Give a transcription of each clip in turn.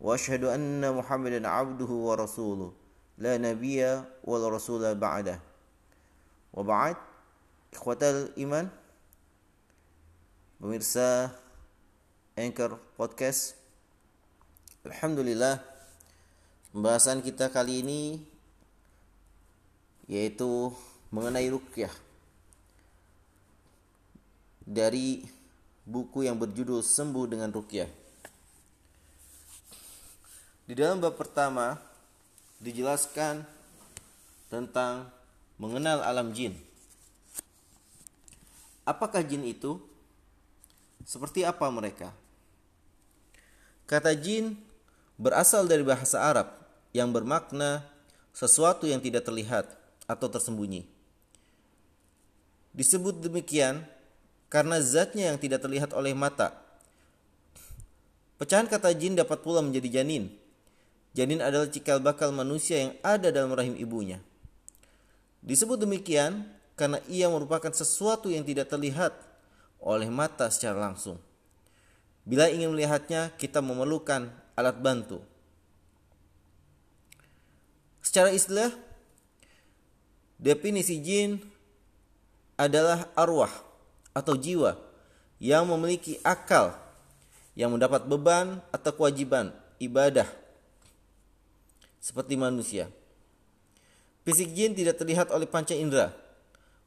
Muhammadan abduhu wa rasuluh. La nabiyya wal rasula ba'dah wa ba'd. Ikhwatal iman. Pemirsa Anchor Podcast. Alhamdulillah. Pembahasan kita kali ini yaitu mengenai rukyah. Dari buku yang berjudul Sembuh dengan Rukyah. Di dalam bab pertama dijelaskan tentang mengenal alam jin. Apakah jin itu? Seperti apa mereka? Kata jin berasal dari bahasa Arab yang bermakna sesuatu yang tidak terlihat atau tersembunyi. Disebut demikian karena zatnya yang tidak terlihat oleh mata. Pecahan kata jin dapat pula menjadi janin. Janin adalah cikal bakal manusia yang ada dalam rahim ibunya. Disebut demikian karena ia merupakan sesuatu yang tidak terlihat oleh mata secara langsung. Bila ingin melihatnya, kita memerlukan alat bantu. Secara istilah, definisi jin adalah arwah atau jiwa yang memiliki akal yang mendapat beban atau kewajiban ibadah seperti manusia. Fisik jin tidak terlihat oleh panca indera.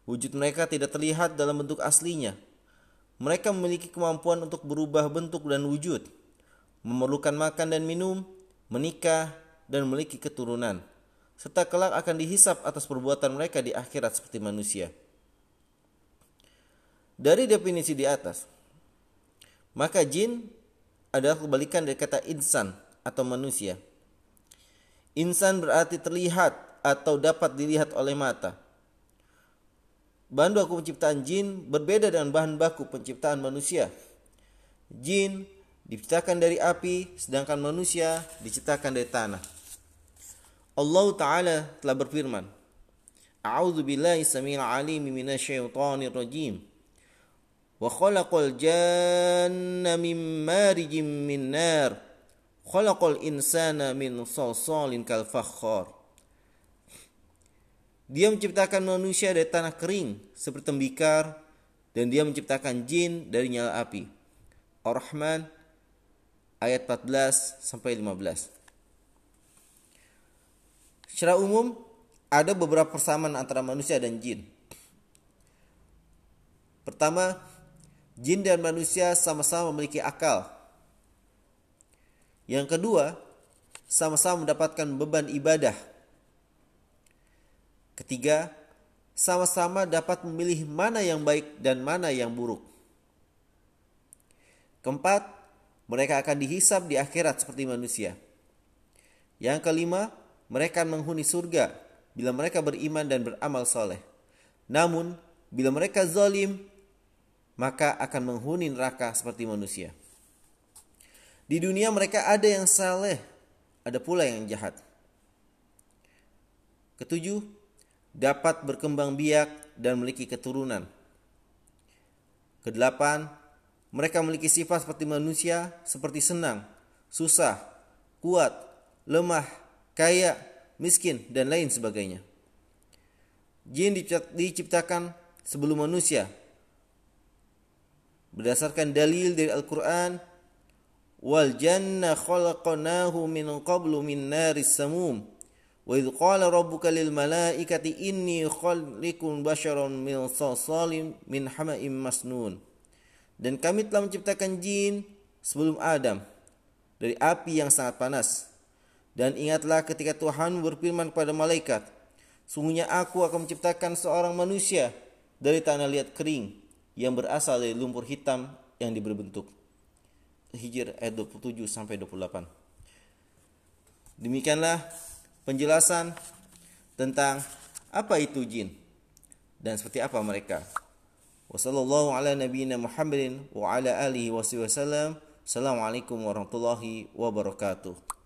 Wujud mereka tidak terlihat dalam bentuk aslinya. Mereka memiliki kemampuan untuk berubah bentuk dan wujud, memerlukan makan dan minum, menikah, dan memiliki keturunan, serta kelak akan dihisap atas perbuatan mereka di akhirat seperti manusia. Dari definisi di atas, maka jin adalah kebalikan dari kata insan atau manusia. Insan berarti terlihat atau dapat dilihat oleh mata. Bahan baku penciptaan jin berbeda dengan bahan baku penciptaan manusia. Jin diciptakan dari api, sedangkan manusia diciptakan dari tanah. Allah Ta'ala telah berfirman, A'udzu billahi samil alim minasyaitonir rajim. Wa khalaqal janna min marijim min nar. Khalaqal insana min salsalin kal fakhar. Dia menciptakan manusia dari tanah kering seperti tembikar dan dia menciptakan jin dari nyala api. Ar-Rahman ayat 14 sampai 15. Secara umum ada beberapa persamaan antara manusia dan jin. Pertama, jin dan manusia sama-sama memiliki akal yang kedua, sama-sama mendapatkan beban ibadah. Ketiga, sama-sama dapat memilih mana yang baik dan mana yang buruk. Keempat, mereka akan dihisap di akhirat seperti manusia. Yang kelima, mereka menghuni surga bila mereka beriman dan beramal soleh. Namun, bila mereka zalim, maka akan menghuni neraka seperti manusia. Di dunia mereka ada yang saleh, ada pula yang jahat. Ketujuh, dapat berkembang biak dan memiliki keturunan. Kedelapan, mereka memiliki sifat seperti manusia, seperti senang, susah, kuat, lemah, kaya, miskin, dan lain sebagainya. Jin diciptakan sebelum manusia berdasarkan dalil dari Al-Qur'an wal janna khalaqnahu min qablu min naris samum. Wa idh qala rabbuka lil malaikati inni khaliqun basharan min salsalin min hama'im masnun. Dan kami telah menciptakan jin sebelum Adam dari api yang sangat panas. Dan ingatlah ketika Tuhan berfirman kepada malaikat sungguhnya aku akan menciptakan seorang manusia dari tanah liat kering yang berasal dari lumpur hitam yang diberi bentuk. Hijr ayat 27 sampai 28. Demikianlah penjelasan tentang apa itu jin dan seperti apa mereka. Wassallallahu ala nabiyyina Muhammadin wa ala alihi wasallam. Assalamualaikum warahmatullahi wabarakatuh.